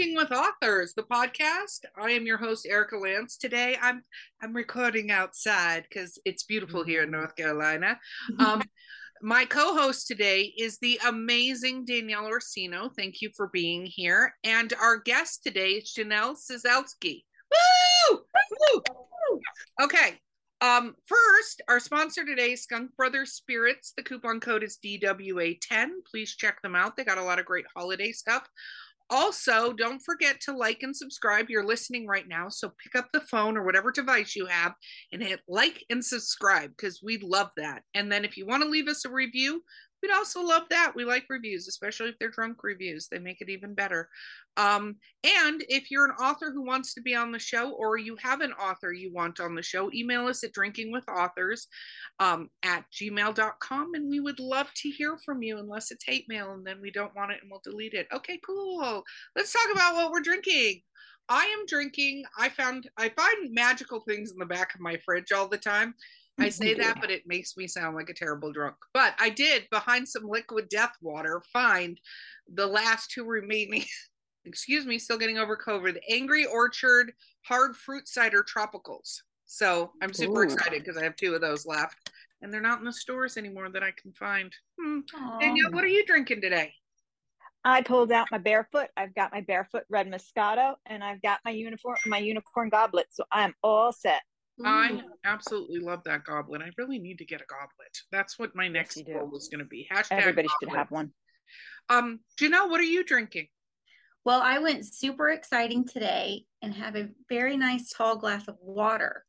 Drinking with Authors, the podcast. I am your host Erika Lance. Today, I'm I'm recording outside because it's beautiful here in North Carolina. Um, my co-host today is the amazing Danielle Orsino. Thank you for being here. And our guest today is Janelle Sizelsky. Woo! Woo! Okay. Um, first, our sponsor today Skunk Brothers Spirits. The coupon code is DWA10. Please check them out. They got a lot of great holiday stuff. Also, don't forget to like and subscribe. You're listening right now, so pick up the phone or whatever device you have and hit like and subscribe because we love that. And then if you want to leave us a review, we'd also love that. We like reviews, especially if they're drunk reviews. They make it even better. Um, and if you're an author who wants to be on the show or you have an author you want on the show, email us at drinkingwithauthors um, at gmail.com and we would love to hear from you unless it's hate mail and then we don't want it and we'll delete it. Okay, cool. Let's talk about what we're drinking. I am drinking. I found I find magical things in the back of my fridge all the time. I say that, but it makes me sound like a terrible drunk. But I did, behind some liquid death water, find the last two remaining, excuse me, still getting over COVID, Angry Orchard Hard Fruit Cider Tropicals. So I'm super Ooh. excited because I have two of those left and they're not in the stores anymore that I can find. Hmm. Danielle, what are you drinking today? I pulled out my barefoot. I've got my barefoot red Moscato, and I've got my uniform, my unicorn goblet. So I'm all set. I absolutely love that goblet. I really need to get a goblet. That's what my next you do. goal is going to be. Hashtag Everybody should have one. Um, Janelle, what are you drinking? Well, I went super exciting today and have a very nice tall glass of water.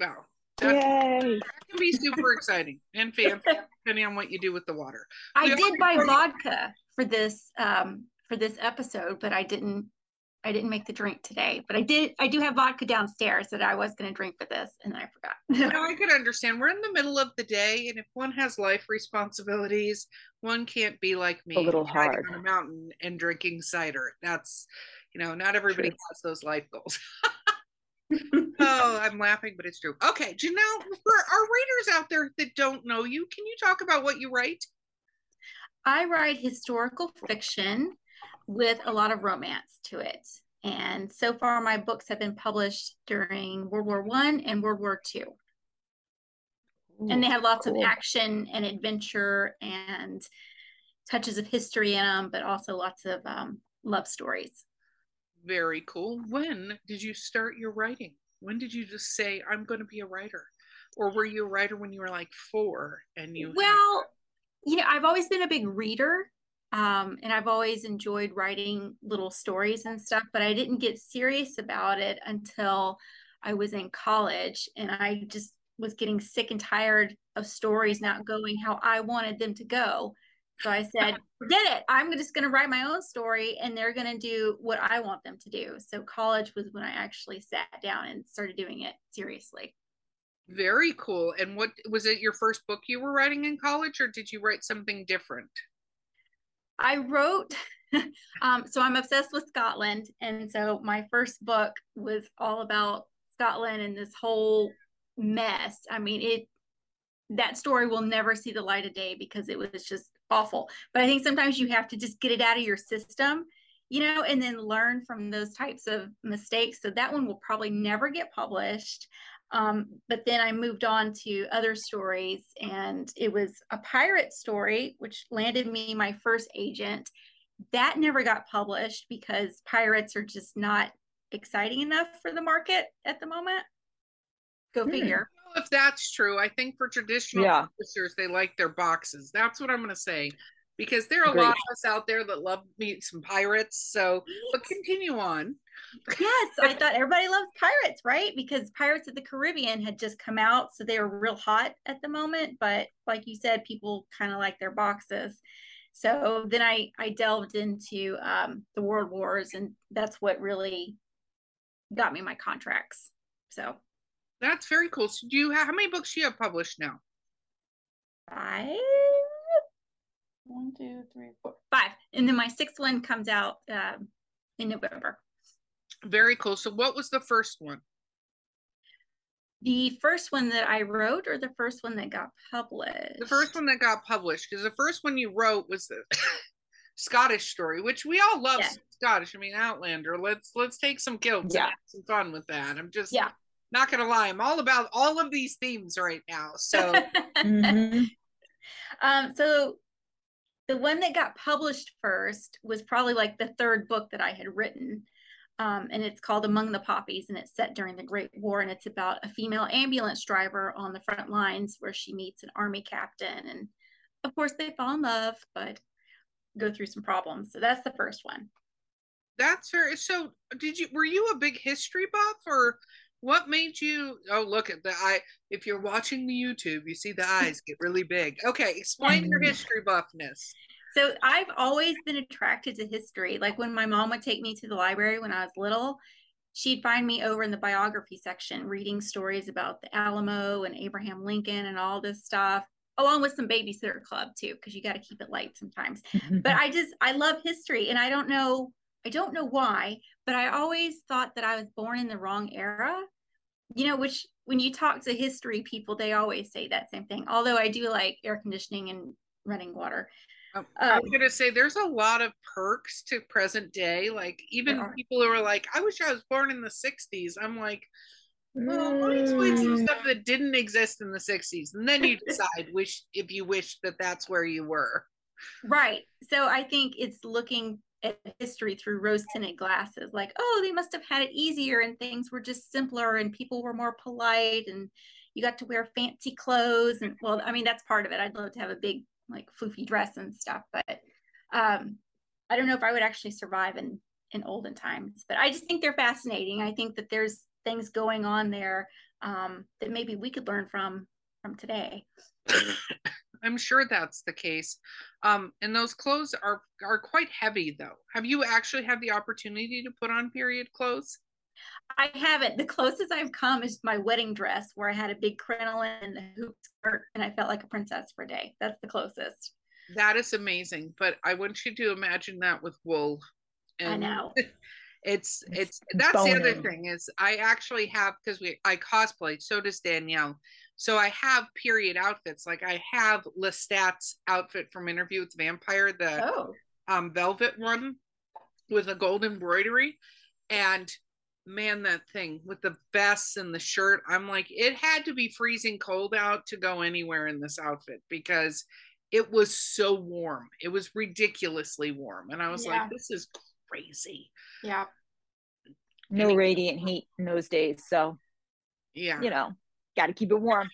Wow. That, Yay! that can be super exciting and fancy depending on what you do with the water. I We did buy already- vodka for this um for this episode, but I didn't I didn't make the drink today. But I did I do have vodka downstairs that I was going to drink for this and I forgot. No, I could understand. We're in the middle of the day, and if one has life responsibilities, one can't be like me, A little hiding hard. on a mountain and drinking cider. That's, you know, not everybody True. has those life goals. oh, I'm laughing, but it's true. Okay, Janelle, for our readers out there that don't know you, can you talk about what you write? I write historical fiction with a lot of romance to it. And so far my books have been published during World War 1 and World War 2. and they have lots cool. of action and adventure and touches of history in them, but also lots of um, love stories. Very cool. When did you start your writing? When did you just say, I'm going to be a writer? Or were you a writer when you were like four and you? had- Well, you know, I've always been a big reader. Um, and I've always enjoyed writing little stories and stuff, but I didn't get serious about it until I was in college. And I just was getting sick and tired of stories not going how I wanted them to go. So I said, forget it. I'm just going to write my own story and they're going to do what I want them to do. So college was when I actually sat down and started doing it seriously. Very cool. And what was it your first book you were writing in college, or did you write something different? I wrote, um, so I'm obsessed with Scotland. And so my first book was all about Scotland and this whole mess. I mean, it, that story will never see the light of day because it was just awful. But I think sometimes you have to just get it out of your system, you know, and then learn from those types of mistakes. So that one will probably never get published. Um, but then I moved on to other stories, and it was a pirate story, which landed me my first agent. That never got published because pirates are just not exciting enough for the market at the moment. Go Hmm. figure. Well, If that's true, I think for traditional Yeah. publishers, they like their boxes. That's what I'm going to say. Because there are a lot of us out there that love me some pirates. So, but continue on. Yes, I thought everybody loves pirates, right? Because Pirates of the Caribbean had just come out, so they were real hot at the moment. But like you said, people kind of like their boxes. So then I I delved into um, the World Wars, and that's what really got me my contracts. So That's very cool. So do you have how many books do you have published now? five, one, two, three, four, five, and then my sixth one comes out um, in November. Very cool. So what was the first one? The first one that I wrote, or the first one that got published? The first one that got published, because the first one you wrote was the Scottish story, which we all love Yeah. Scottish. I mean, Outlander. Let's let's take some kilts Yeah. and have some fun with that. I'm just Yeah. not gonna lie. I'm all about all of these themes right now. So Mhm. um, so the one that got published first was probably like the third book that I had written. Um, and it's called Among the Poppies, and it's set during the Great War, and it's about a female ambulance driver on the front lines where she meets an army captain, and of course they fall in love, but go through some problems. So that's the first one. that's fair. So did you were you a big history buff or what made you oh look at the eye if you're watching the YouTube, you see the eyes get really big. Okay, explain your history buffness. So I've always been attracted to history. Like when my mom would take me to the library when I was little, she'd find me over in the biography section reading stories about the Alamo and Abraham Lincoln and all this stuff, along with some babysitter club too, because you got to keep it light sometimes. But I just I love history and I don't know I don't know why, but I always thought that I was born in the wrong era. You know, which when you talk to history people, they always say that same thing. Although I do like air conditioning and running water. Um, I Um, was gonna say there's a lot of perks to present day. Like even people who are like, I wish I was born in the 60s. I'm like, well, let me explain some Mm. stuff that didn't exist in the 60s. And then you decide wish if you wish that that's where you were. Right. So I think it's looking at history through rose tinted glasses, like, oh, they must have had it easier and things were just simpler and people were more polite and you got to wear fancy clothes. And well, I mean, that's part of it. I'd love to have a big, like, floofy dress and stuff, but um, I don't know if I would actually survive in, in olden times, but I just think they're fascinating. I think that there's things going on there um, that maybe we could learn from from today. I'm sure that's the case. Um, and those clothes are are quite heavy though. Have you actually had the opportunity to put on period clothes? I haven't. The closest I've come is my wedding dress, where I had a big crinoline and a hoop skirt, and I felt like a princess for a day. That's the closest. That is amazing. But I want you to imagine that with wool. I know. It's it's that's the other thing is I actually have because we I cosplay, so does Danielle. So I have period outfits. Like I have Lestat's outfit from Interview with the Vampire, the Oh, um velvet one with a gold embroidery. And man, that thing with the vest and the shirt, I'm like, it had to be freezing cold out to go anywhere in this outfit because it was so warm. It was ridiculously warm. And I was Yeah. like, this is crazy. yeah. no radiant heat in those days. So, Yeah. you know, got to keep it warm.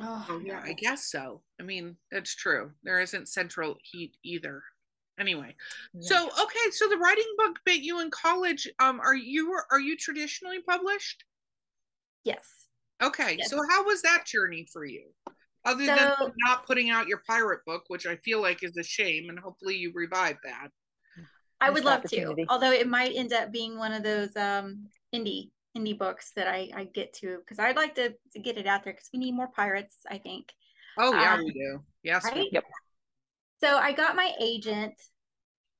Oh, yeah, I guess so. I mean, that's true. There isn't central heat either. Anyway, so okay, so the writing bug bit you in college. Um, are you are you traditionally published? Yes. Okay, Yes. so how was that journey for you? Other than not putting out your pirate book, which I feel like is a shame, and hopefully you revive that. I would love to, although it might end up being one of those um indie indie books that I I get to because I'd like to, to get it out there because we need more pirates. I think. Oh yeah, Um, we do. Yes, right? Yep. So I got my agent,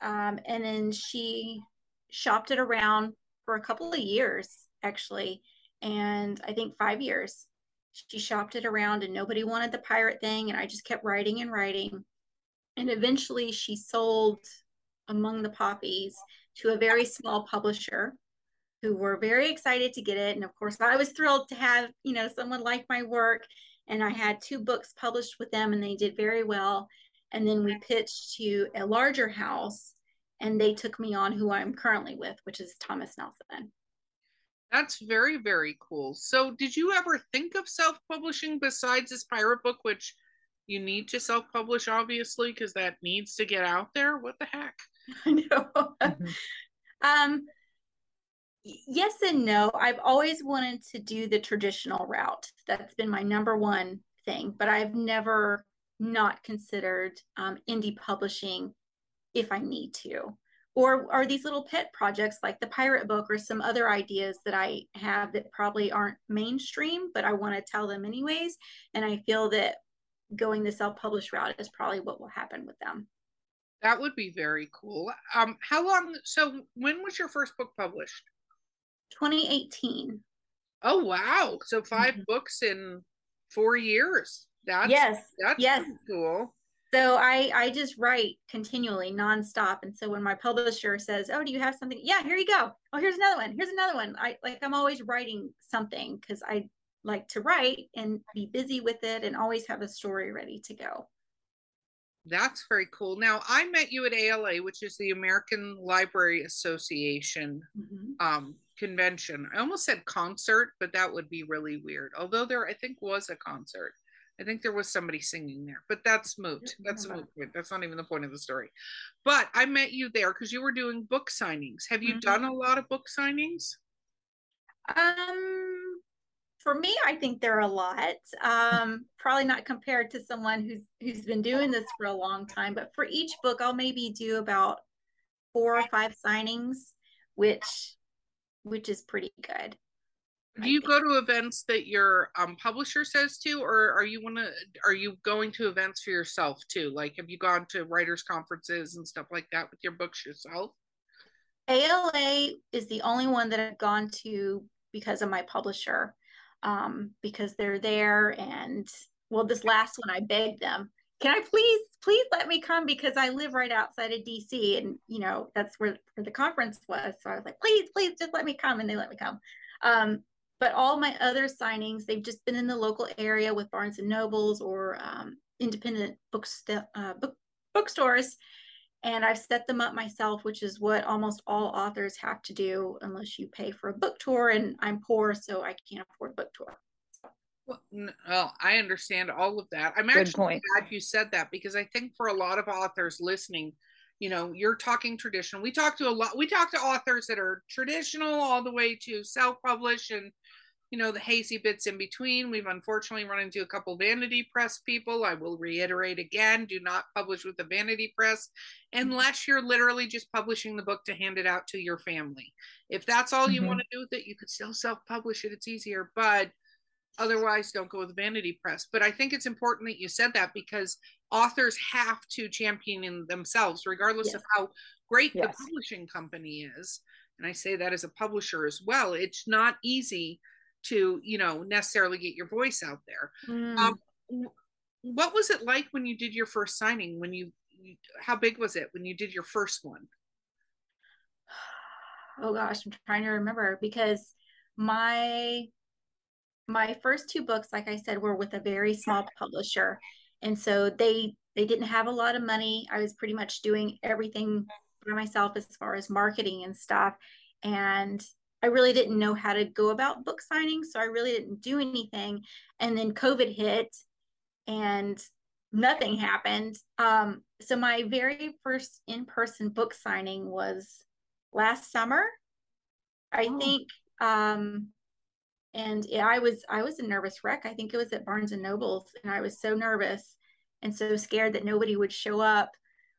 um, and then she shopped it around for a couple of years, actually, and I think five years. She shopped it around, and nobody wanted the pirate thing, and I just kept writing and writing, and eventually she sold Among the Poppies to a very small publisher who were very excited to get it and of course i was thrilled to have you know someone like my work and i had two books published with them and they did very well and then we pitched to a larger house and they took me on who i'm currently with which is thomas nelson That's very, very cool. So, did you ever think of self publishing besides this pirate book, which you need to self publish, obviously, because that needs to get out there? What the heck? i know Mhm. um y- yes and no i've always wanted to do the traditional route that's been my number one thing but i've never not considered um, indie publishing if I need to. Or are these little pet projects like the pirate book or some other ideas that I have that probably aren't mainstream, but I want to tell them anyways. And I feel that going the self-published route is probably what will happen with them. That would be very cool. Um, how long? So, when was your first book published? 2018. Oh wow! So 5 mm-hmm. books in four years. That's yes, that's yes, cool. So I I just write continually, nonstop. And so when my publisher says, "Oh, do you have something?" Yeah, here you go. Oh, here's another one. Here's another one. I like I'm always writing something because I like to write and be busy with it and always have a story ready to go. That's very cool. Now, I met you at ALA, which is the American Library Association mm-hmm. um, convention. I almost said concert, but that would be really weird. Although there, I think, was a concert. I think there was somebody singing there, but that's moot. That's point. That's not even the point of the story. But I met you there because you were doing book signings. Have you mm-hmm. done a lot of book signings? Um, for me, I think there are a lot. Um, probably not compared to someone who's who's been doing this for a long time, but for each book, I'll maybe do about four or five signings, which which is pretty good. Do you go to events that your um, publisher says to, or are you wanna are you going to events for yourself too? Like, have you gone to writers' conferences and stuff like that with your books yourself? ALA is the only one that I've gone to because of my publisher um, because they're there. And well, this last one, I begged them, can I please, please let me come because I live right outside of DC and, you know, that's where, where the conference was. So I was like, please, please just let me come. And they let me come. Um, but all my other signings, they've just been in the local area with Barnes and Nobles or um, independent books, uh, book, bookstores and I've set them up myself, which is what almost all authors have to do unless you pay for a book tour. And I'm poor, so I can't afford a book tour. Well, I understand all of that. I'm Good actually point. glad you said that because I think for a lot of authors listening, you know, you're talking traditional. We talk to a lot. We talk to authors that are traditional all the way to self-publish and you know, the hazy bits in between. We've unfortunately run into a couple vanity press people. I will reiterate again do not publish with the vanity press unless you're literally just publishing the book to hand it out to your family. If that's all you mm-hmm. want to do with it, you could still self publish it. It's easier, but otherwise, don't go with the vanity press. But I think it's important that you said that because authors have to champion themselves, regardless yes. of how great yes. the publishing company is. And I say that as a publisher as well. It's not easy to you know necessarily get your voice out there. Mm. um, what was it like when you did your first signing? When you how big was it when you did your first one? Oh gosh i'm trying to remember because my my first two books like i said were with a very small publisher. And so they they didn't have a lot of money. I was pretty much doing everything by myself as far as marketing and stuff. And I really didn't know how to go about book signing. So I really didn't do anything. And then COVID hit and nothing happened. Um, so my very first in person book signing was last summer, I oh. think. Um, and I was I was a nervous wreck. I think it was at Barnes and Nobles, and I was so nervous and so scared that nobody would show up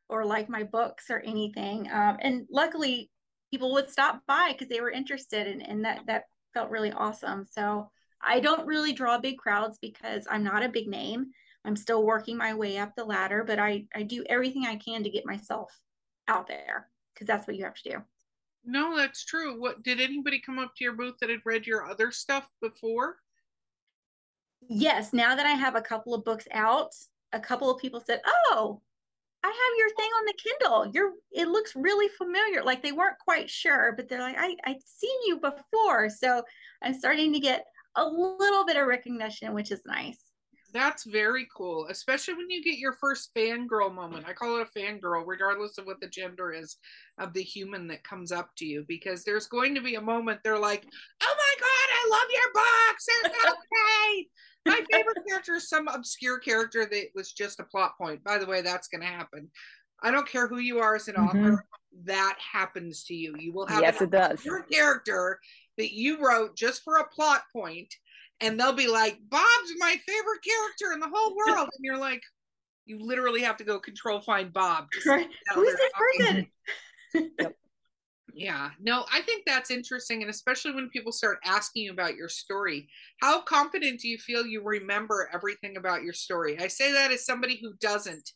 or like my books or anything. Um, and luckily, people would stop by because they were interested and, and that that felt really awesome. So i don't really draw big crowds because i'm not a big name. I'm still working my way up the ladder but i i do everything i can to get myself out there because that's what you have to do. No that's true. What did anybody come up to your booth that had read your other stuff before? Yes now that i have a couple of books out a couple of people said oh I have your thing on the Kindle. You're it looks really familiar. Like they weren't quite sure, but they're like, I, I've seen you before. So I'm starting to get a little bit of recognition, which is nice. That's very cool, especially when you get your first fangirl moment. I call it a fangirl, regardless of what the gender is of the human that comes up to you, because there's going to be a moment they're like, Oh my God, I love your so great my favorite character is some obscure character that was just a plot point. By the way, that's going to happen. I don't care who you are as an mm-hmm. author. That happens to you. You will have yes, it does. Your character that you wrote just for a plot point, and they'll be like, "Bob's my favorite character in the whole world," and you're like, You literally have to go control find Bob. Right. Who's this person? Yep. Yeah, no, I think that's interesting. And especially when people start asking you about your story, how confident do you feel you remember everything about your story? I say that as somebody who doesn't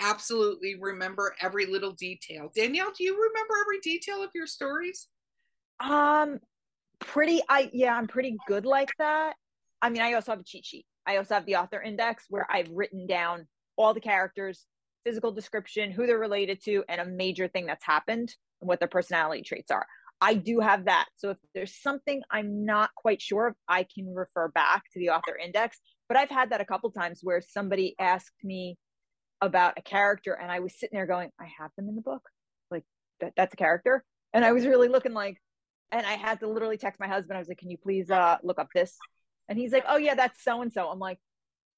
absolutely remember every little detail. Danielle, do you remember every detail of your stories? Um, pretty. I yeah, I'm pretty good like that. I mean, I also have a cheat sheet. I also have the author index where I've written down all the characters, physical description, who they're related to, and a major thing that's happened and what their personality traits are. I do have that. So if there's something I'm not quite sure of, I can refer back to the author index. But I've had that a couple times where somebody asked me about a character and I was sitting there going, I have them in the book. Like that, that's a character. And I was really looking like, and I had to literally text my husband. I was like, can you please uh, look up this? And he's like, oh yeah, that's so and so. I'm like,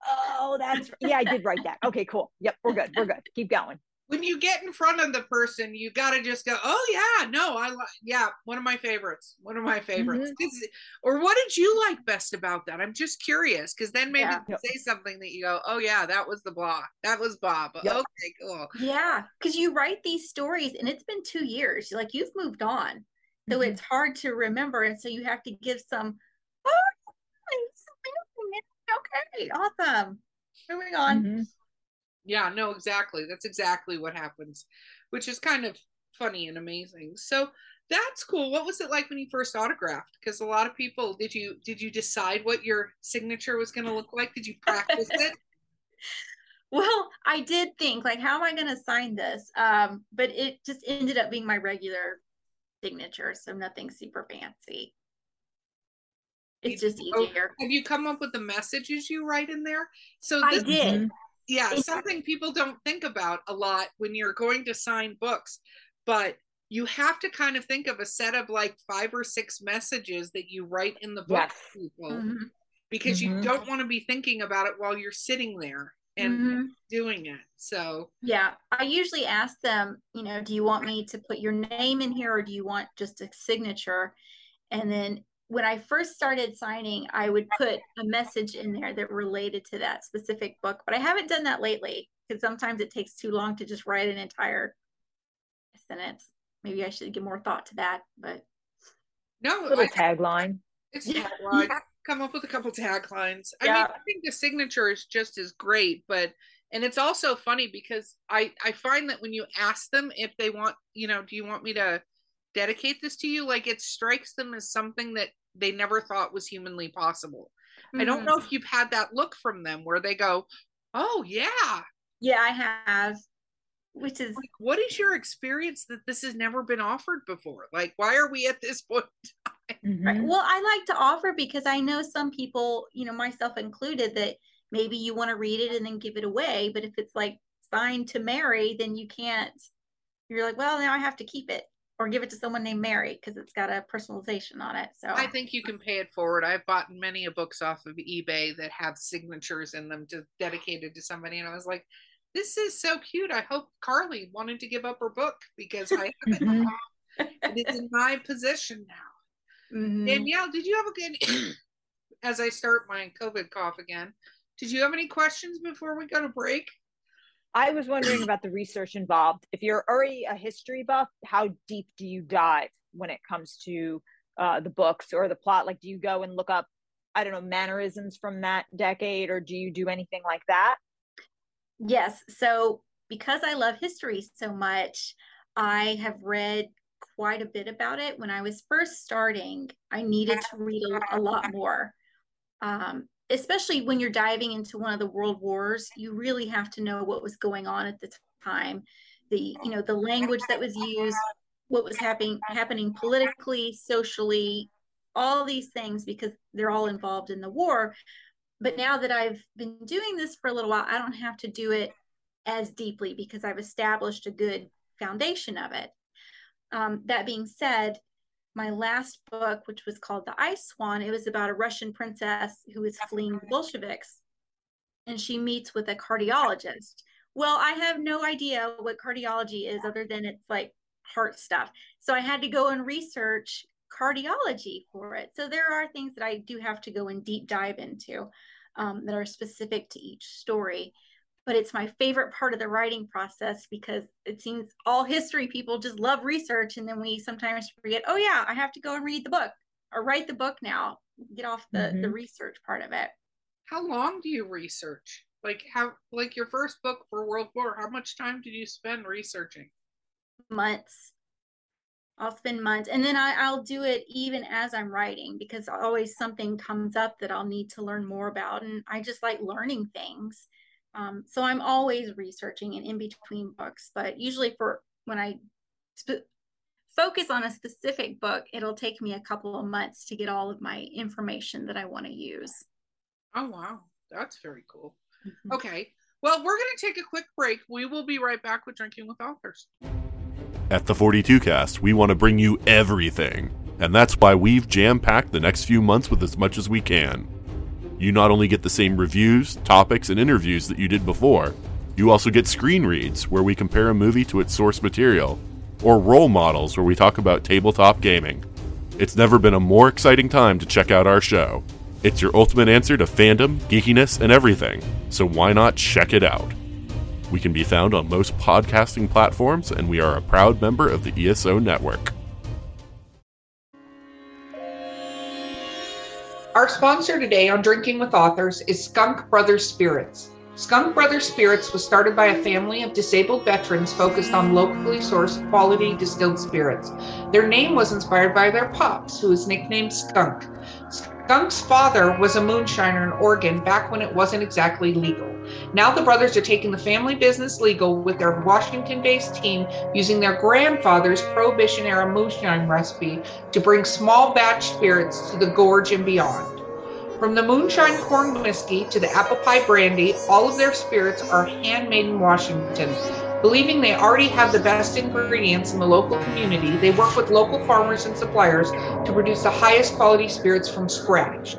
oh, that's yeah, I did write that. Okay, cool. Yep, we're good. We're good. Keep going. When you get in front of the person, you got to just go, "Oh yeah, no, I like yeah, one of my favorites. One of my favorites." Mm-hmm. Or what did you like best about that? I'm just curious because then maybe yeah. say something that you go, "Oh yeah, that was the blah. That was Bob." Yep. Okay, cool. Yeah, because you write these stories and it's been two years. Like you've moved on, so mm-hmm. it's hard to remember, and so you have to give some. Oh, okay, awesome. Moving on. Mm-hmm. Yeah, no, exactly. That's exactly what happens, which is kind of funny and amazing. So that's cool. What was it like when you first autographed? Because a lot of people did you did you decide what your signature was going to look like? Did you practice it? well, I did think like, how am I going to sign this? Um, but it just ended up being my regular signature, so nothing super fancy. It's just oh, easier. Have you come up with the messages you write in there? So this, I did. Yeah, something people don't think about a lot when you're going to sign books, but you have to kind of think of a set of like five or six messages that you write in the book yes. people mm-hmm. because mm-hmm. you don't want to be thinking about it while you're sitting there and mm-hmm. doing it. So, yeah, I usually ask them, you know, do you want me to put your name in here or do you want just a signature? And then when I first started signing, I would put a message in there that related to that specific book, but I haven't done that lately because sometimes it takes too long to just write an entire sentence. Maybe I should give more thought to that, but no, little I, tagline. It's tagline. Yeah. Come up with a couple taglines. I yeah. mean, I think the signature is just as great, but and it's also funny because I I find that when you ask them if they want, you know, do you want me to dedicate this to you like it strikes them as something that they never thought was humanly possible mm-hmm. i don't know if you've had that look from them where they go oh yeah yeah i have which is like, what is your experience that this has never been offered before like why are we at this point mm-hmm. right. well i like to offer because i know some people you know myself included that maybe you want to read it and then give it away but if it's like signed to mary then you can't you're like well now i have to keep it or give it to someone named Mary because it's got a personalization on it. So I think you can pay it forward. I've bought many a books off of eBay that have signatures in them to dedicated to somebody, and I was like, "This is so cute." I hope Carly wanted to give up her book because I have it. Mm-hmm. it's in my possession now. Mm-hmm. Danielle, did you have a good? as I start my COVID cough again, did you have any questions before we go to break? I was wondering about the research involved. If you're already a history buff, how deep do you dive when it comes to uh, the books or the plot? Like, do you go and look up, I don't know, mannerisms from that decade, or do you do anything like that? Yes. So, because I love history so much, I have read quite a bit about it. When I was first starting, I needed to read a, lot more. Um, especially when you're diving into one of the world wars you really have to know what was going on at the time. The you know the language that was used what was happening happening politically socially all these things because they're all involved in the war. But now that i've been doing this for a little while i don't have to do it as deeply because i've established a good foundation of it. Um, that being said my last book, which was called The Ice Swan, it was about a Russian princess who is fleeing the Bolsheviks. And she meets with a cardiologist. Well, I have no idea what cardiology is other than it's like heart stuff. So I had to go and research cardiology for it. So there are things that I do have to go and deep dive into um, that are specific to each story. But it's my favorite part of the writing process because it seems all history people just love research and then we sometimes forget oh yeah i have to go and read the book or write the book now get off the mm-hmm. the research part of it how long do you research like how like your first book for world war how much time did you spend researching months I'll spend months and then I, I'll do it even as I'm writing because always something comes up that I'll need to learn more about. And I just like learning things. Um, so I'm always researching and in between books, but usually for when I sp- focus on a specific book, it'll take me a couple of months to get all of my information that I want to use. Oh, wow. That's very cool. Mm-hmm. Okay. Well, we're going to take a quick break. We will be right back with Drinking with Authors. At the 42 Cast, we want to bring you everything, and that's why we've jam packed the next few months with as much as we can. You not only get the same reviews, topics, and interviews that you did before, you also get screen reads where we compare a movie to its source material, or role models where we talk about tabletop gaming. It's never been a more exciting time to check out our show. It's your ultimate answer to fandom, geekiness, and everything, so why not check it out? We can be found on most podcasting platforms, and we are a proud member of the ESO network. Our sponsor today on Drinking with Authors is Skunk Brothers Spirits. Skunk Brothers Spirits was started by a family of disabled veterans focused on locally sourced quality distilled spirits. Their name was inspired by their pops, who was nicknamed Skunk. Skunk's father was a moonshiner in Oregon back when it wasn't exactly legal. Now the brothers are taking the family business legal with their Washington based team using their grandfather's Prohibition era moonshine recipe to bring small batch spirits to the gorge and beyond. From the moonshine corn whiskey to the apple pie brandy, all of their spirits are handmade in Washington. Believing they already have the best ingredients in the local community, they work with local farmers and suppliers to produce the highest quality spirits from scratch.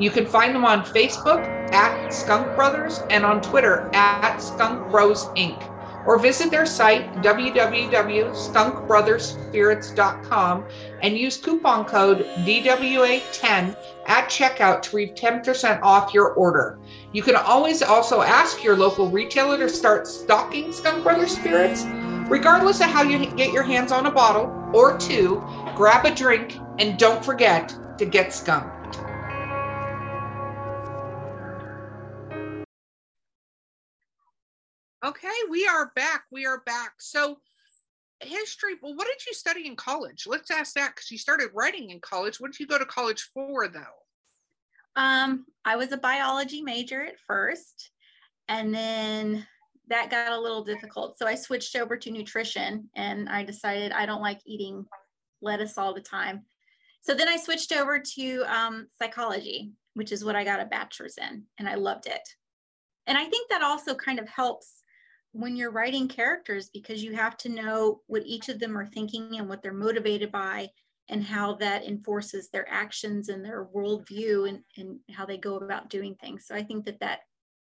You can find them on Facebook at Skunk Brothers and on Twitter at Skunk Bros Inc. Or visit their site www.skunkbrotherspirits.com and use coupon code DWA10 at checkout to reap 10% off your order. You can always also ask your local retailer to start stocking Skunk Brothers Spirits. Regardless of how you get your hands on a bottle or two, grab a drink and don't forget to get skunked. Okay, we are back. We are back. So, history, well, what did you study in college? Let's ask that because you started writing in college. What did you go to college for, though? Um, I was a biology major at first, and then that got a little difficult. So I switched over to nutrition and I decided I don't like eating lettuce all the time. So then I switched over to um, psychology, which is what I got a bachelor's in, and I loved it. And I think that also kind of helps when you're writing characters because you have to know what each of them are thinking and what they're motivated by and how that enforces their actions and their worldview and, and how they go about doing things so i think that that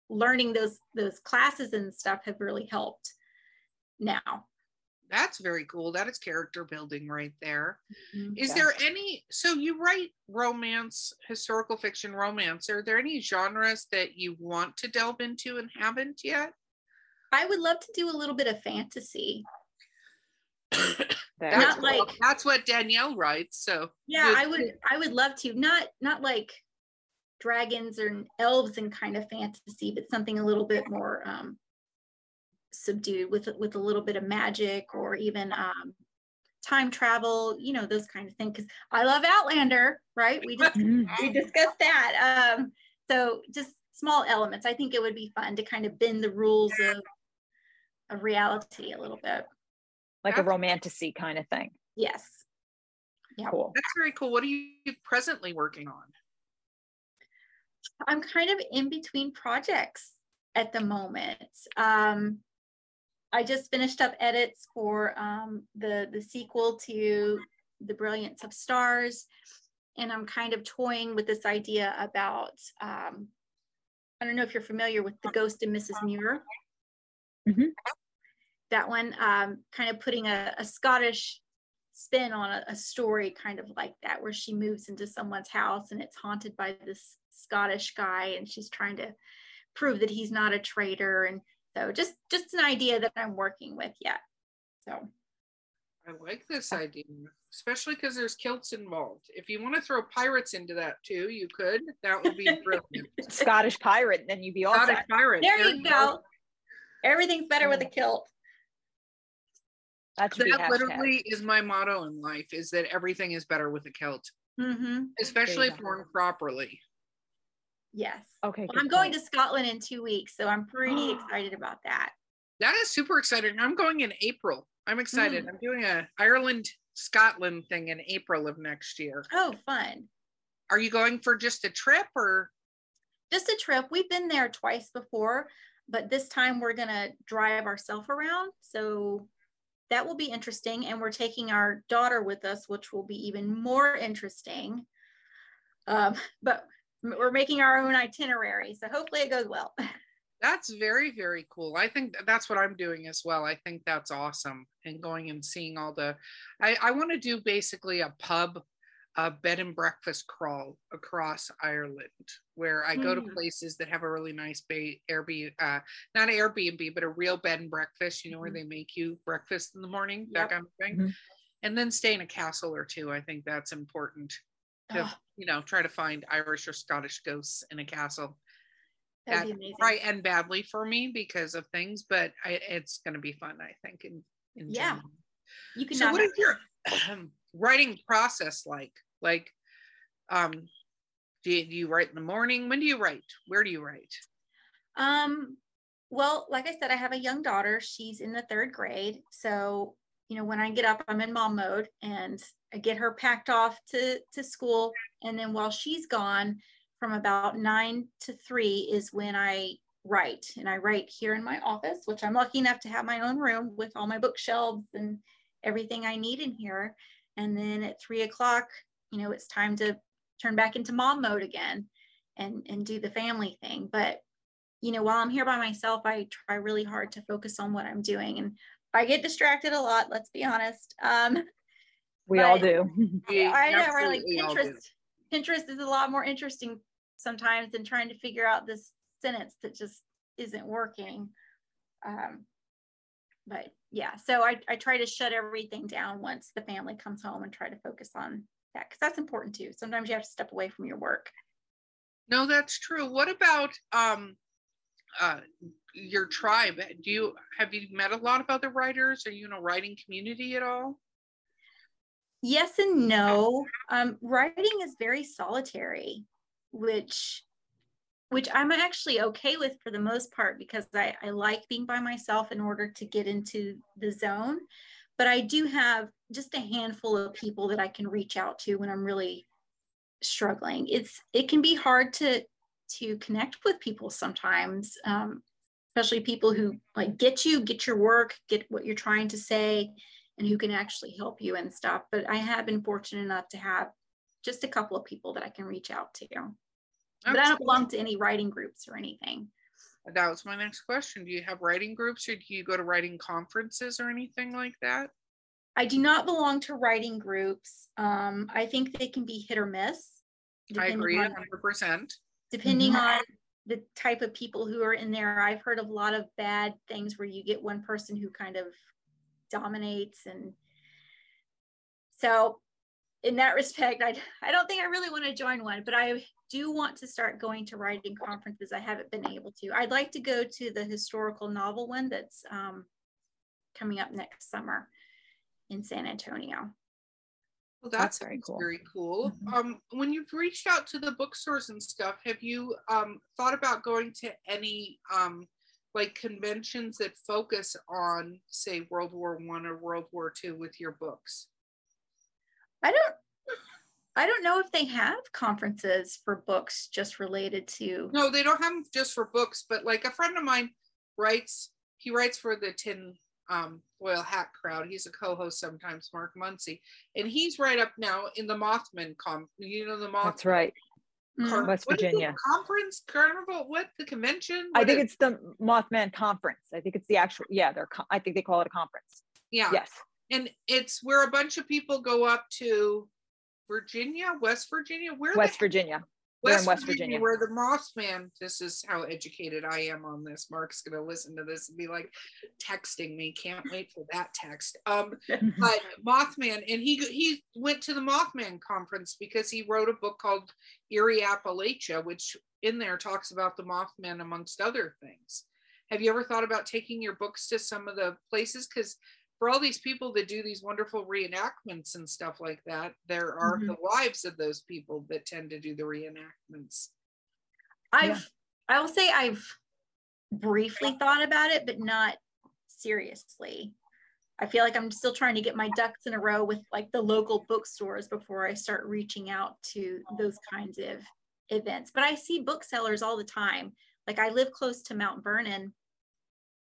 learning those those classes and stuff have really helped now that's very cool that is character building right there. Mm-hmm. Is there any so you write romance historical fiction romance are there any genres that you want to delve into and haven't yet I would love to do a little bit of fantasy. That's not like that's what Danielle writes. So yeah, I would I would love to. Not not like dragons or elves and kind of fantasy, but something a little bit more um subdued with with a little bit of magic or even um time travel, you know, those kind of things. Because I love Outlander, right? We just we discussed that. Um, so just small elements. I think it would be fun to kind of bend the rules of of reality a little bit. Like That's, a romantasy kind of thing. Yes. Yeah. Cool. That's very cool. What are you presently working on? I'm kind of in between projects at the moment. Um, I just finished up edits for um, the the sequel to The Brilliance of Stars, and I'm kind of toying with this idea about. Um, I don't know if you're familiar with The Ghost of Mrs. Muir. Mm-hmm that one um, kind of putting a, a Scottish spin on a, a, story kind of like that, where she moves into someone's house and it's haunted by this Scottish guy and she's trying to prove that he's not a traitor. And so just just an idea that I'm working with yet. So I like this idea, especially because there's kilts involved. If you want to throw pirates into that too, you could. That would be brilliant. Scottish pirate, then you'd be all Scottish set. pirate. there you go. Everything's better with a kilt. That That literally is my motto in life: is that everything is better with a kilt, Mm-hmm. especially if worn properly. Yes. Okay. Well, I'm going to Scotland in two weeks, so I'm pretty excited about that. That is super exciting. I'm going in April. I'm excited. I'm doing a Ireland Scotland thing in April of next year. Oh, fun. Are you going for just a trip or Just a trip. We've been there twice before, but this time we're going to drive ourselves around. So that will be interesting. And we're taking our daughter with us, which will be even more interesting. Um, but we're making our own itinerary. So hopefully it goes well. That's very, very cool. I think that's what I'm doing as well. I think that's awesome. And going and seeing all the, I, I want to do basically a pub, a bed and breakfast crawl across Ireland where I go to Mm. places that have a really nice bay, Airbnb, uh, not Airbnb, but a real bed and breakfast, you know, where Mhm. they make you breakfast in the morning, Yep. that kind of thing. Mhm. And then stay in a castle or two. I think that's important to, Oh, you know, try to find Irish or Scottish ghosts in a castle that'd be that amazing. right end badly for me because of things, but I, it's going to be fun, I think. In, in Yeah. general. You can So, what is your writing process like? Like, um, do you, do you write in the morning? When do you write? Where do you write? Um, well, like I said, I have a young daughter. She's in the third grade. So, you know, when I get up, I'm in mom mode and I get her packed off to, to school. And then while she's gone from about nine to three is when I write. And I write here in my office, which I'm lucky enough to have my own room with all my bookshelves and everything I need in here. And then at three o'clock, you know, it's time to turn back into mom mode again and, and do the family thing. But you know, while I'm here by myself, I try really hard to focus on what I'm doing. And I get distracted a lot, let's be honest. Um, We all do. We I know, right? Like absolutely. Pinterest, Pinterest is a lot more interesting sometimes than trying to figure out this sentence that just isn't working. Um, but yeah, so I, I try to shut everything down once the family comes home and try to focus on that because that's important too. Sometimes you have to step away from your work. No, that's true. What about um, uh, your tribe? Do you have you met a lot of other writers? Are you in a writing community at all? yes and no um, writing is very solitary which which i'm actually okay with for the most part because I, I like being by myself in order to get into the zone but i do have just a handful of people that i can reach out to when i'm really struggling it's it can be hard to to connect with people sometimes um, especially people who like get you get your work get what you're trying to say and who can actually help you and stuff. But I have been fortunate enough to have just a couple of people that I can reach out to. But I don't belong to any writing groups or anything. That was my next question. Do you have writing groups or do you go to writing conferences or anything like that? I do not belong to writing groups. Um, I think they can be hit or miss. I agree 100%. depending on the type of people who are in there. I've heard of a lot of bad things where you get one person who kind of dominates and so in that respect I, I don't think i really want to join one but i do want to start going to writing conferences i haven't been able to i'd like to go to the historical novel one that's um, coming up next summer in san antonio Well, That's that's, very very cool. Very cool. Mhm. Um, when you've reached out to the bookstores and stuff, have you um, thought about going to any um, like conventions that focus on, say, World War One or World War Two with your books? i don't i don't know if they have conferences for books just related to No, they don't have them just for books, but like a friend of mine writes, he writes for the Tin um, Foil Hat crowd. He's a co-host sometimes, Mark Muncy, and he's right up now in the Mothman com. You know the Mothman. That's right. Mm. Car- West what is it? Virginia. conference, carnival, what the convention? I think is- it's the Mothman conference. I think it's the actual, yeah, they're, co- I think they call it a conference. yeah, Yes. and it's where a bunch of people go up to Virginia, West Virginia. Where West Virginia. We're West, in West Virginia, Virginia. where the Mothman. This is how educated I am on this. Mark's gonna listen to this and be like texting me. Can't wait for that text. Um, but Mothman, and he he went to the Mothman conference because he wrote a book called Eerie Appalachia, which in there talks about the Mothman amongst other things. Have you ever thought about taking your books to some of the places? Because for all these people that do these wonderful reenactments and stuff like that, there are Mhm. the wives of those people that tend to do the reenactments. I've I will say I've briefly thought about it, but not seriously. I feel like I'm still trying to get my ducks in a row with like the local bookstores before I start reaching out to those kinds of events. But I see booksellers all the time. Like I live close to Mount Vernon,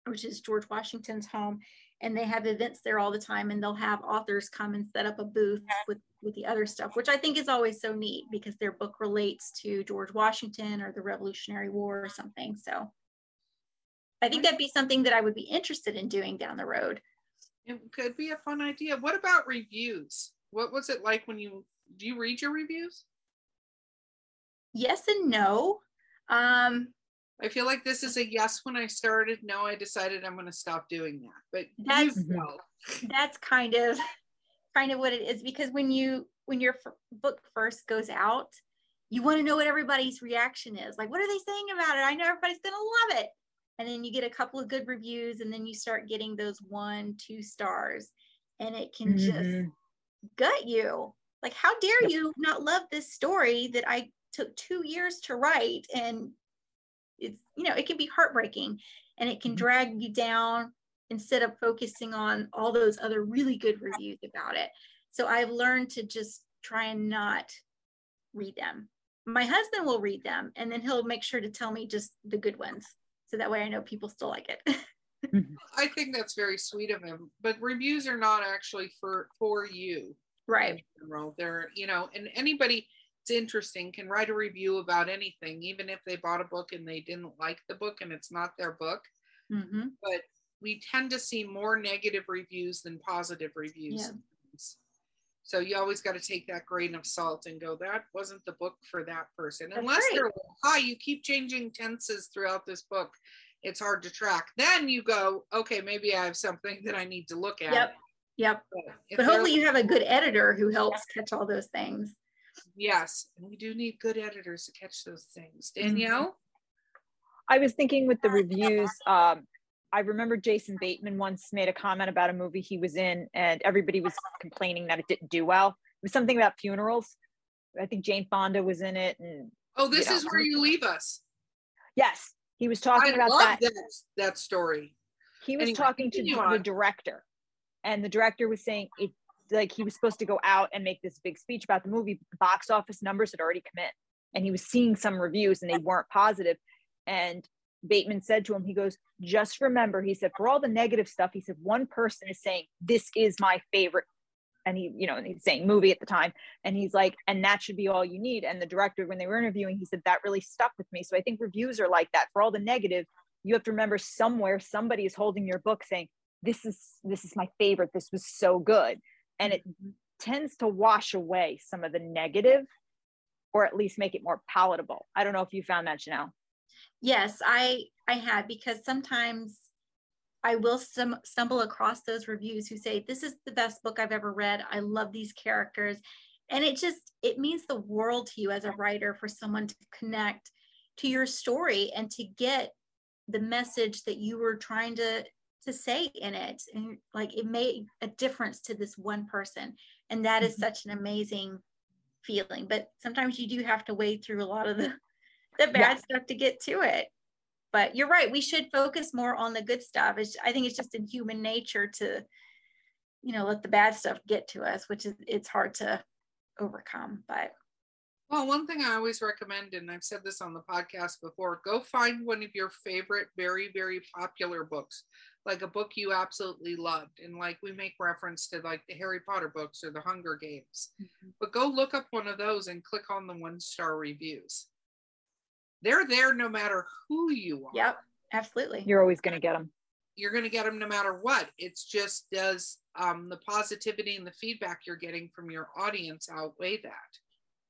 which is George Washington's home, and they have events there all the time and they'll have authors come and set up a booth with with the other stuff, which I think is always so neat because their book relates to George Washington or the Revolutionary War or something. So I think that'd be something that I would be interested in doing down the road. It could be a fun idea. What about reviews? What was it like when you do you read your reviews? Yes and no. Um, I feel like this is a yes when I started. No, I decided I'm going to stop doing that. But That's- you know, that's kind of kind of what it is because when you when your f- book first goes out, you want to know what everybody's reaction is. Like, what are they saying about it? I know everybody's gonna love it. And then you get a couple of good reviews, and then you start getting those one, two stars, and it can just Mhm. gut you. Like, how dare Yep. you not love this story that I took two years to write? And it's, you know, it can be heartbreaking and it can Mhm. drag you down instead of focusing on all those other really good reviews about it. So I've learned to just try and not read them. My husband will read them and then he'll make sure to tell me just the good ones. So that way I know people still like it. I think that's very sweet of him. But reviews are not actually for for you. right. in general. They're, you know, and anybody it's interesting can write a review about anything, even if they bought a book and they didn't like the book and it's not their book. hmm But we tend to see more negative reviews than positive reviews. Yeah. So you always got to take that grain of salt and go, that wasn't the book for that person. That's Unless right. they're hi, you keep changing tenses throughout this book. It's hard to track. Then you go, okay, maybe I have something that I need to look at. Yep. Yep. But, But hopefully you have a good editor who helps catch all those things. Yes, and we do need good editors to catch those things. Mm-hmm. Danielle, I was thinking with the reviews, um, I remember Jason Bateman once made a comment about a movie he was in, and everybody was complaining that it didn't do well. It was something about funerals. I think Jane Fonda was in it, and oh, this Yeah. is where you leave us. yes, he was I talking about love that. that. that story. He was Anyway, talking to the on. director, and the director was saying it like he was supposed to go out and make this big speech about the movie. The box office numbers had already come in, and he was seeing some reviews, and they weren't positive. And Bateman said to him, he goes, "Just remember," he said, "for all the negative stuff, he said one person is saying this is my favorite." And he, you know, he's saying movie at the time. And he's like, and that should be all you need. And the director, when they were interviewing, he said, that really stuck with me. So I think reviews are like that. For all the negative, you have to remember somewhere somebody is holding your book saying this is this is my favorite this was so good and it mm-hmm. tends to wash away some of the negative or at least make it more palatable i don't know if you found that J'nell. Yes, I I have because sometimes I will stum- stumble across those reviews who say this is the best book I've ever read. I love these characters. And it just it means the world to you as a writer for someone to connect to your story and to get the message that you were trying to to say in it and like it made a difference to this one person and that is Mhm. such an amazing feeling but sometimes you do have to wade through a lot of the the bad Yeah. stuff to get to it but you're right we should focus more on the good stuff it's, i think it's just in human nature to you know let the bad stuff get to us which is it's hard to overcome but Well, one thing I always recommend, and I've said this on the podcast before, go find one of your favorite, very, very popular books, like a book you absolutely loved. And like we make reference to like the Harry Potter books or the Hunger Games. But go look up one of those and click on the one star reviews. They're there no matter who you are. yep absolutely you're always going to get them You're going to get them no matter what. It's just does um, the positivity and the feedback you're getting from your audience outweigh that?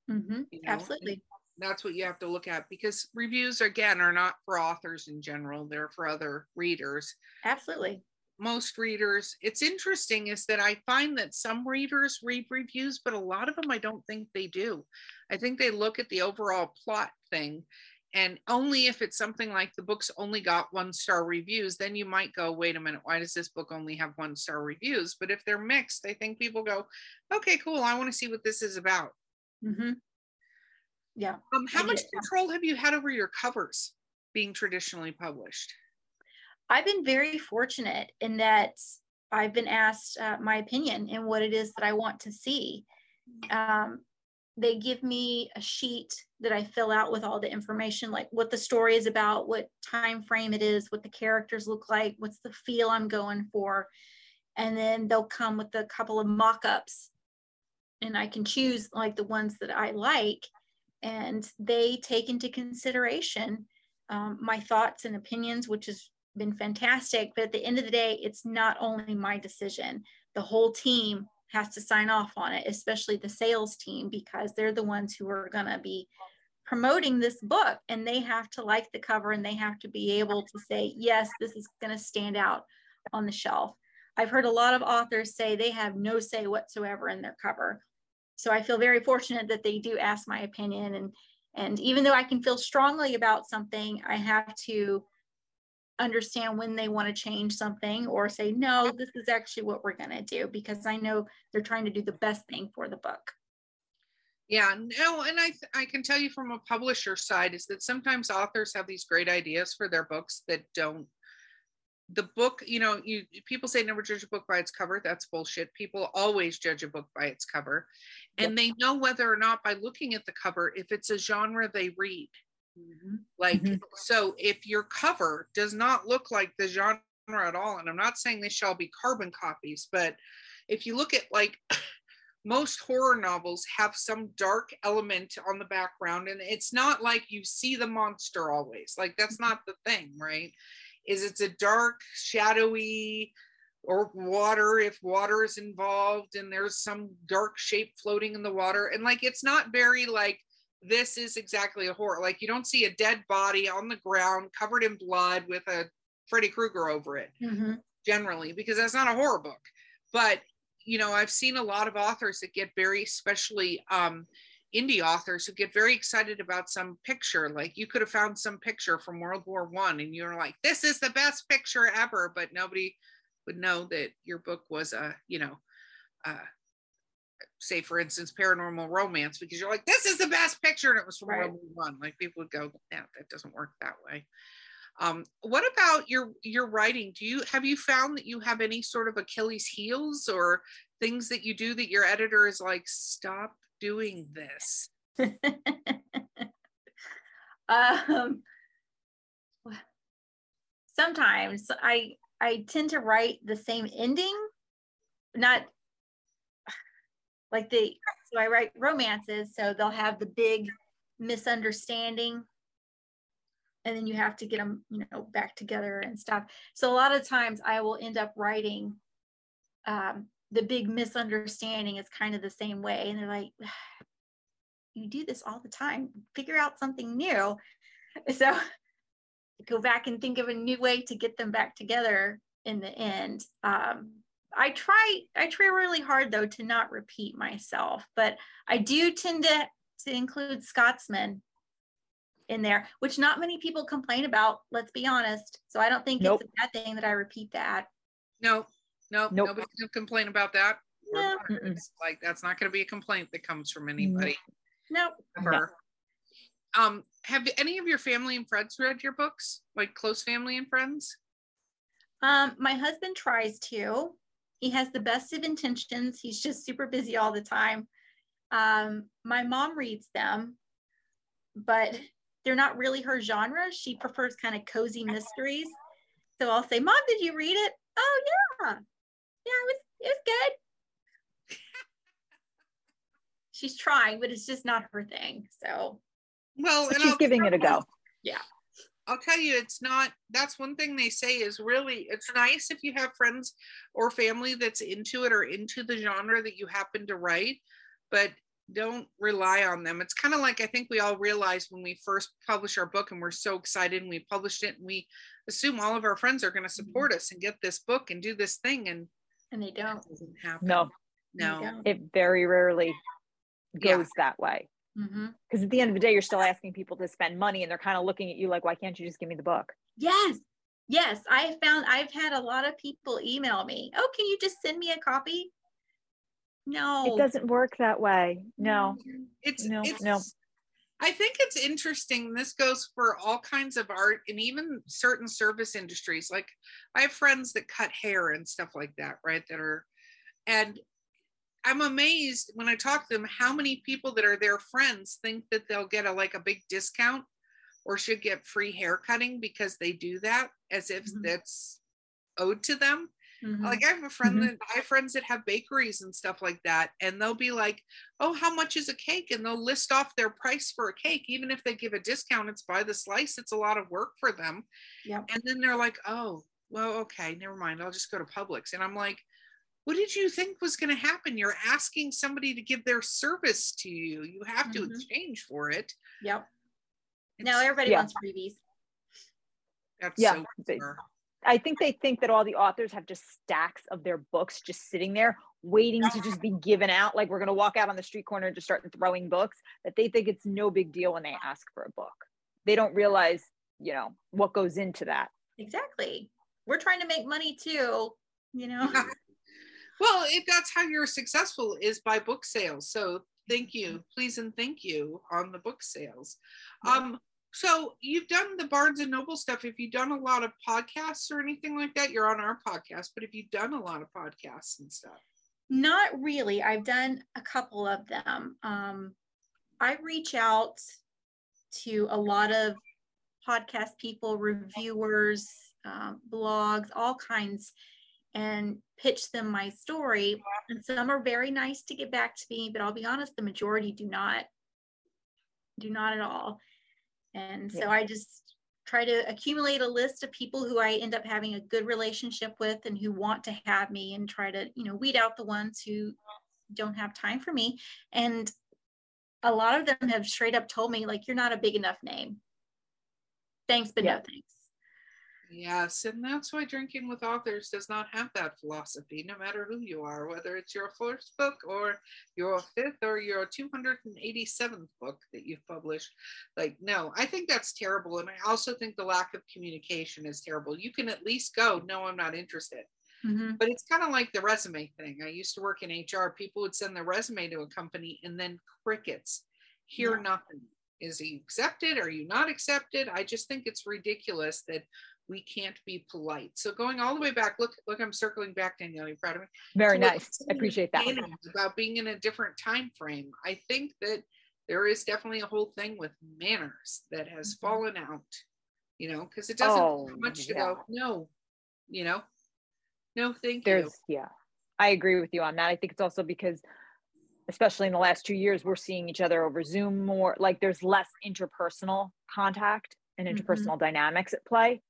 Hmm you know? absolutely. that's what you have to look at because reviews again are not for authors in general they're for other readers. Absolutely. most readers it's interesting is that i find that some readers read reviews but a lot of them i don't think they do. I think they look at the overall plot thing and only if it's something like the book's only got one star reviews then you might go wait a minute why does this book only have one star reviews? But if they're mixed i think people go okay cool i want to see what this is about hmm Yeah. um, how I much control have you had over your covers being traditionally published I've been very fortunate in that I've been asked uh, my opinion and what it is that I want to see. Um, they give me a sheet that I fill out with all the information, like what the story is about, what time frame it is, what the characters look like, what's the feel I'm going for, and then they'll come with a couple of mock-ups, and I can choose like the ones that I like, and they take into consideration um, my thoughts and opinions, which has been fantastic. But at the end of the day, it's not only my decision. The whole team has to sign off on it, especially the sales team, because they're the ones who are going to be promoting this book and they have to like the cover and they have to be able to say, yes, this is going to stand out on the shelf. I've heard a lot of authors say they have no say whatsoever in their cover. So I feel very fortunate that they do ask my opinion and and even though I can feel strongly about something, I have to understand when they want to change something or say, no, this is actually what we're going to do because I know they're trying to do the best thing for the book. Yeah, no, and I I can tell you from a publisher side is that sometimes authors have these great ideas for their books that don't the book, you know, you people say never judge a book by its cover. That's bullshit. People always judge a book by its cover. And they know whether or not by looking at the cover if it's a genre they read. Like Mhm. so if your cover does not look like the genre at all and I'm not saying they shall be carbon copies, but if you look at like most horror novels have some dark element on the background and it's not like you see the monster always like that's not the thing right is it's a dark shadowy or water if water is involved and there's some dark shape floating in the water. And like it's not very like this is exactly a horror. Like you don't see a dead body on the ground covered in blood with a freddy krueger over it Mhm. generally because that's not a horror book. But you know i've seen a lot of authors that get very especially um indie authors who get very excited about some picture like you could have found some picture from world war one and you're like this is the best picture ever but nobody would know that your book was a you know uh say for instance paranormal romance because you're like this is the best picture and it was from Right. world war one like people would go no that doesn't work that way um, what about your your writing? Do you have you found that you have any sort of Achilles heels or things that you do that your editor is like, stop doing this? um, sometimes I I tend to write the same ending, not like the so I write romances, so they'll have the big misunderstanding, and then you have to get them you know back together and stuff. So a lot of times I will end up writing um, the big misunderstanding is kind of the same way, and they're like you do this all the time. Figure out something new. So go back and think of a new way to get them back together in the end. Um, i try i try really hard though to not repeat myself but i do tend to to include scotsman in there which not many people complain about let's be honest. So i don't think Nope. it's a bad thing that i repeat that. No, no, Nope. nobody's gonna complain about that. No. like that's not gonna be a complaint that comes from anybody no ever. Um, have any of your family and friends read your books? Like close family and friends? Um, my husband tries to. He has the best of intentions. He's just super busy all the time. Um, my mom reads them, but they're not really her genre. She prefers kind of cozy mysteries. So I'll say, "Mom, did you read it?" Oh yeah, yeah, it was it was good. She's trying, but it's just not her thing. So Well, But she's I'll- giving it a go. Yeah. I'll tell you, it's not, that's one thing they say is really, it's nice if you have friends or family that's into it or into the genre that you happen to write. But don't rely on them. It's kind of like I think we all realize when we first publish our book and we're so excited and we published it and we assume all of our friends are going to mm-hmm. support us and get this book and do this thing and and they don't. that doesn't happen. No, no. It very rarely Yeah. goes that way. Mhm. Because at the end of the day, you're still asking people to spend money and they're kind of looking at you like, why can't you just give me the book? Yes. Yes. I found I've had a lot of people email me. Oh, can you just send me a copy? No. It doesn't work that way. No. It's No, it's no. I think it's interesting. This goes for all kinds of art and even certain service industries. Like I have friends that cut hair and stuff like that, right? That are and I'm amazed when I talk to them how many people that are their friends think that they'll get a like a big discount or should get free hair cutting because they do that as if Mhm. that's owed to them. Mhm. Like I have a friend Mhm. that I have friends that have bakeries and stuff like that, and they'll be like, "Oh, how much is a cake?" And they'll list off their price for a cake, even if they give a discount. It's by the slice. It's a lot of work for them. Yep. And then they're like, "Oh, well, okay, never mind. I'll just go to Publix." And I'm like, "What did you think was going to happen? You're asking somebody to give their service to you. You have to Mhm. exchange for it." Yep. It's, Now everybody Yeah. wants freebies. that's Yeah, so they- bizarre. I think they think that all the authors have just stacks of their books just sitting there waiting to just be given out. Like we're going to walk out on the street corner and just start throwing books. That they think it's no big deal when they ask for a book. They don't realize, you know, what goes into that. Exactly. We're trying to make money too, you know. Well, if that's how you're successful is by book sales. So thank you, please and thank you on the book sales. Um, so you've done the Barnes and Noble stuff. Have you've done a lot of podcasts or anything like that? You're on our podcast, but have you done a lot of podcasts and stuff? Not really. I've done a couple of them. Um, I reach out to a lot of podcast people, reviewers, um, blogs, all kinds, and pitch them my story. And some are very nice to get back to me, but I'll be honest, the majority do not, do not at all. And so I just try to accumulate a list of people who I end up having a good relationship with and who want to have me and try to, you know, weed out the ones who don't have time for me. And a lot of them have straight up told me, like, you're not a big enough name. Thanks, but Yeah. no thanks. Yes, and that's why drinking with authors does not have that philosophy, no matter who you are, whether it's your first book or your fifth or your 287th book that you've published. Like, no, I think that's terrible. And I also think the lack of communication is terrible. You can at least go, no, I'm not interested. Mhm. But it's kind of like the resume thing. I used to work in HR. People would send their resume to a company and then crickets, hear Yeah. nothing. Is he accepted? Are you not accepted? I just think it's ridiculous that we can't be polite. So going all the way back, look, look, I'm circling back, Danielle. You're proud of me? Very nice. I appreciate that. About being in a different time frame. I think that there is definitely a whole thing with manners that has Mhm. fallen out, you know, because it doesn't Oh, much to yeah. go, no, you know, no, thank you. There's, yeah, I agree with you on that. I think it's also because, especially in the last two years, we're seeing each other over Zoom more. Like there's less interpersonal contact and Mhm. interpersonal dynamics at play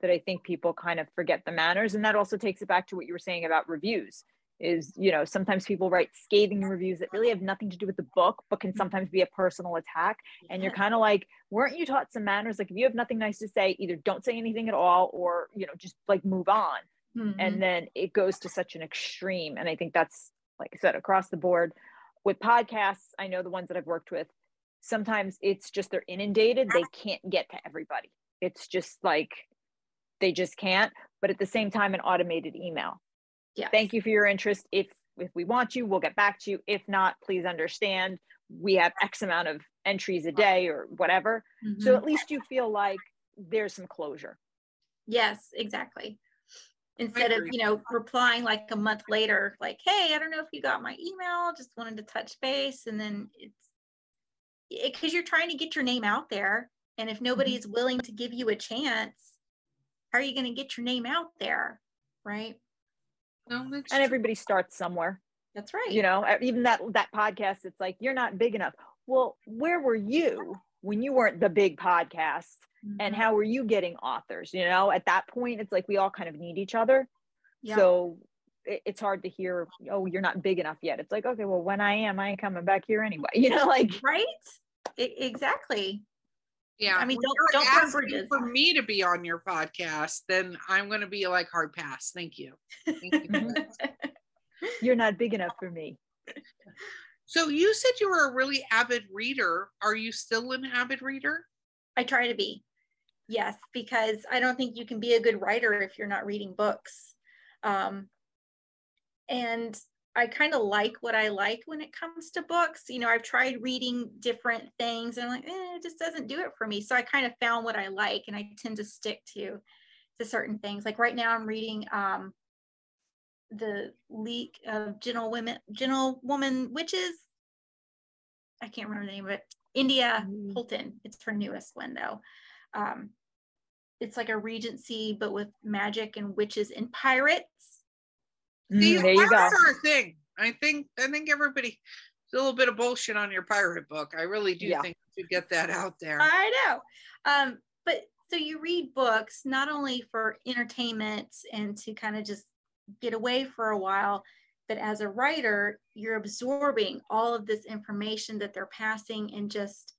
that I think people kind of forget the manners. And that also takes it back to what you were saying about reviews. Is, you know, sometimes people write scathing reviews that really have nothing to do with the book, but can sometimes be a personal attack. And you're kind of like, weren't you taught some manners? Like, if you have nothing nice to say, either don't say anything at all or, you know, just like move on Mhm. and then it goes to such an extreme and i think that's like i said across the board with podcasts i know the ones that i've worked with sometimes it's just they're inundated they can't get to everybody it's just like they just can't but at the same time an automated email Yes. thank you for your interest if if we want you we'll get back to you if not please understand we have x amount of entries a day or whatever so Mhm. at least you feel like there's some closure Yes, exactly. Instead of, you know, replying like a month later, like, hey, I don't know if you got my email, just wanted to touch base. And then it's because you're trying to get your name out there. And if nobody is willing to give you a chance, how are you going to get your name out there? Right. No, and true. everybody starts somewhere That's right. you know even that that podcast it's like you're not big enough well where were you when you weren't the big podcast and Mhm. how were you getting authors you know at that point it's like we all kind of need each other Yeah. so it's hard to hear oh you're not big enough yet it's like okay well when i am i ain't coming back here anyway you know like right I- exactly Yeah. I mean, don't- you're don't burn asking bridges. For me to be on your podcast, then I'm going to be like hard pass. Thank you. Thank you. You're not big enough for me so you said you were a really avid reader. Are you still an avid reader? I try to be. Yes, because I don't think you can be a good writer if you're not reading books. Um, and I kind of like what I like when it comes to books. You know, I've tried reading different things and I'm like, eh, it just doesn't do it for me. So I kind of found what I like and I tend to stick to to certain things. Like right now I'm reading um the League of gentle women gentle woman witches. I can't remember the name of it. India Mm. Holton. It's her newest one though. Um, it's like a regency, but with magic and witches and pirates. See, Mm, there you go pirates are a thing. I think I think everybody a little bit of bullshit on your pirate book. I really do Yeah. think you should get that out there. I know. Um, but so you read books not only for entertainment and to kind of just get away for a while, but as a writer, you're absorbing all of this information that they're passing and just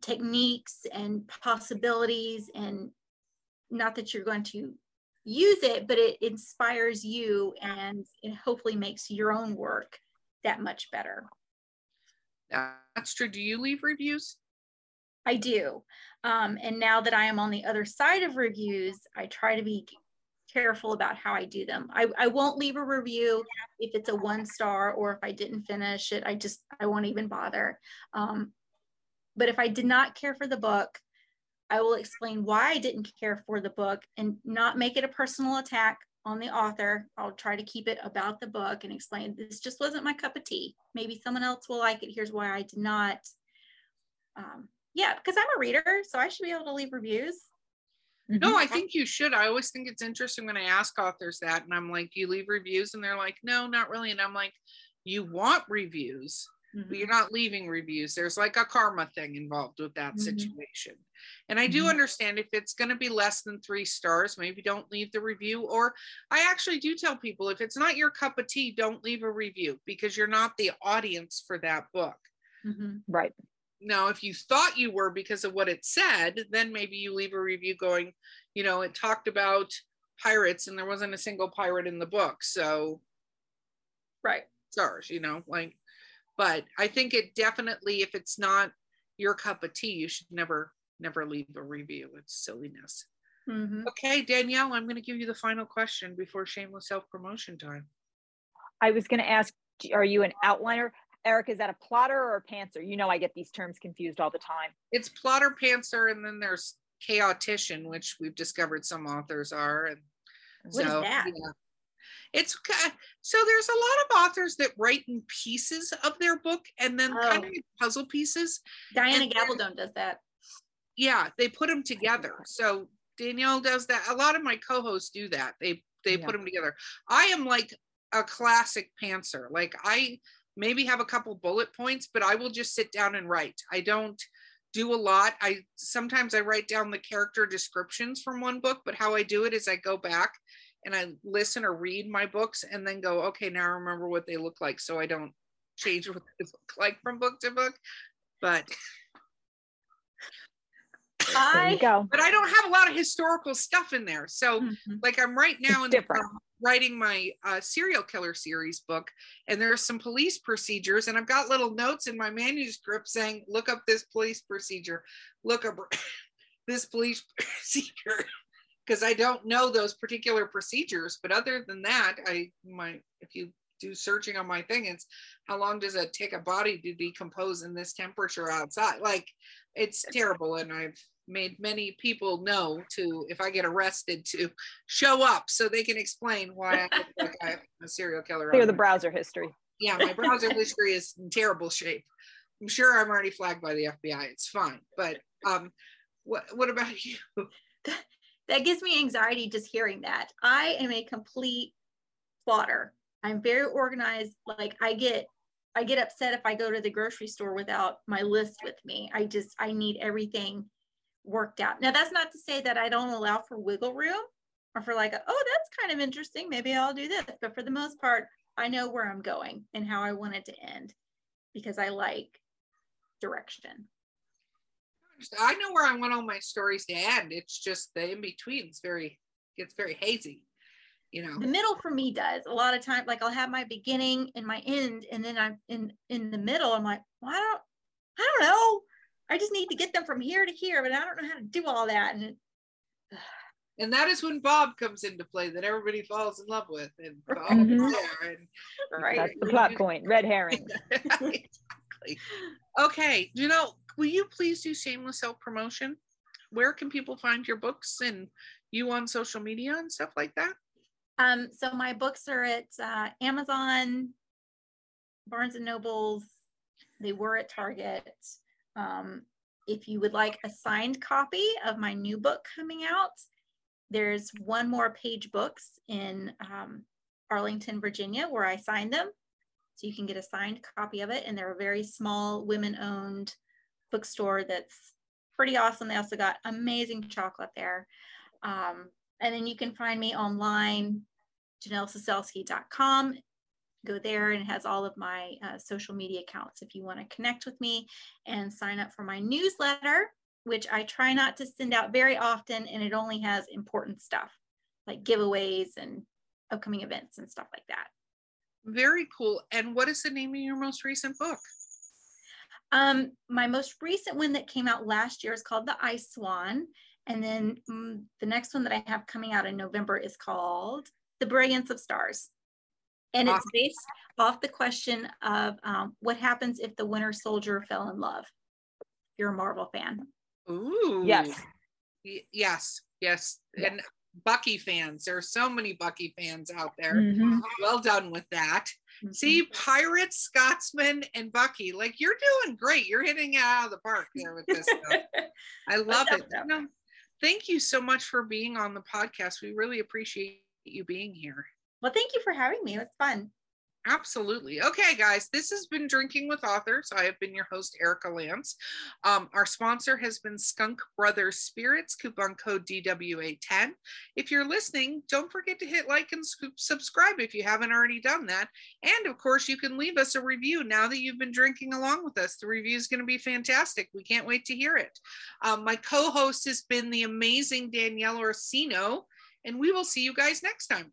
techniques and possibilities and not that you're going to use it, but it inspires you and it hopefully makes your own work that much better. That's true. Do you leave reviews? I do. Um, and now that I am on the other side of reviews, I try to be careful about how I do them. I, I won't leave a review if it's a one star or if I didn't finish it. I just, I won't even bother. Um, but if I did not care for the book, I will explain why I didn't care for the book and not make it a personal attack on the author. I'll try to keep it about the book and explain this just wasn't my cup of tea. Maybe someone else will like it. Here's why I did not. Um, yeah, because I'm a reader, so I should be able to leave reviews. No, Mhm. I think you should. I always think it's interesting when I ask authors that, and I'm like, "Do you leave reviews?" And they're like, "No, not really." And I'm like, "You want reviews, but you're not leaving reviews. There's like a karma thing involved with that Mhm. situation." And I do Mhm. understand if it's going to be less than three stars, maybe don't leave the review. Or I actually do tell people if it's not your cup of tea, don't leave a review because you're not the audience for that book. Mhm. right Now, if you thought you were because of what it said, then maybe you leave a review going, you know, it talked about pirates and there wasn't a single pirate in the book. So Right. stars, you know, like, but I think it definitely, if it's not your cup of tea, you should never, never leave a review. It's silliness. Mhm. Okay, Danielle, I'm going to give you the final question before shameless self promotion time. i was going to ask are you an outliner eric is that a plotter or a pantser you know i get these terms confused all the time It's plotter, pantser, and then there's chaotician, which we've discovered some authors are. And What is that? yeah. It's so there's a lot of authors that write in pieces of their book and then oh. kind Oh. of puzzle pieces. Diana Gabaldon does that. Yeah, they put them together. So Danielle does that. A lot of my co-hosts do that. They they Yeah. put them together. I am like a classic pantser. Like I maybe have a couple bullet points, but I will just sit down and write. I don't do a lot. I sometimes I write down the character descriptions from one book, but how I do it is I go back and I listen or read my books and then go, okay, now I remember what they look like so I don't change what they look like from book to book. But I go but I don't have a lot of historical stuff in there. So Mhm. like I'm right now It's in the, different. um, writing my uh, serial killer series book, and there's some police procedures, and I've got little notes in my manuscript saying, "Look up this police procedure, look up this police procedure," because I don't know those particular procedures. But other than that, I my if you do searching on my thing, it's how long does it take a body to decompose in this temperature outside? Like it's terrible, and I've made many people know to if I get arrested to show up so they can explain why I look like I'm a serial killer. clear the browser history Yeah, my browser history is in terrible shape. I'm sure I'm already flagged by the FBI. It's fine. But um what what about you? That gives me anxiety just hearing that. I am a complete plotter. I'm very organized. Like I get I get upset if I go to the grocery store without my list with me. I just I need everything worked out. Now that's not to say that I don't allow for wiggle room. or for like, oh, that's kind of interesting. Maybe I'll do this. But for the most part, I know where I'm going and how I want it to end because I like direction. I know where I want all my stories to end. It's just the in between. It's very, it's very hazy. You know, the middle for me does a lot of time. Like I'll have my beginning and my end, and then I'm in in the middle. I'm like, well, I don't, I don't know. I just need to get them from here to here, but I don't know how to do all that. And and that is when Bob comes into play that everybody falls in love with, and Bob Mhm. is there. And Right. That's the plot point. Red herring. exactly. Okay, you know, will you please do shameless self promotion? Where can people find your books and you on social media and stuff like that? Um, so my books are at uh, Amazon, Barnes and Nobles. They were at Target. Um, if you would like a signed copy of my new book coming out, there's one more page books in um, Arlington, Virginia, where I signed them. So you can get a signed copy of it. And they're a very small women owned bookstore that's pretty awesome. They also got amazing chocolate there. Um, and then you can find me online, jnellciesielski.com. Go there and it has all of my uh, social media accounts if you want to connect with me and sign up for my newsletter, which I try not to send out very often. And it only has important stuff like giveaways and upcoming events and stuff like that. Very cool. And what is the name of your most recent book? Um, my most recent one that came out last year is called The Ice Swan. And then mm, the next one that I have coming out in November is called The Brilliance of Stars. And it's based off the question of um, what happens if the Winter Soldier fell in love. If you're a Marvel fan. Ooh. Yes. Y- yes. Yes. And Bucky fans. There are so many Bucky fans out there. Mhm. Well done with that. Mm-hmm. See, Pirates, Scotsman, and Bucky. Like you're doing great. You're hitting it out of the park there with this stuff. I love Watch it. out, No, thank you so much for being on the podcast. We really appreciate you being here. well, thank you for having me. It was fun. Absolutely. Okay, guys, this has been Drinking with Authors. I have been your host, Erika Lance. Um, our sponsor has been Skunk Brothers Spirits, coupon code DWA10. If you're listening, don't forget to hit like and subscribe if you haven't already done that. And of course, you can leave us a review now that you've been drinking along with us. The review is going to be fantastic. We can't wait to hear it. Um, my co host has been the amazing Danielle Orsino, and we will see you guys next time.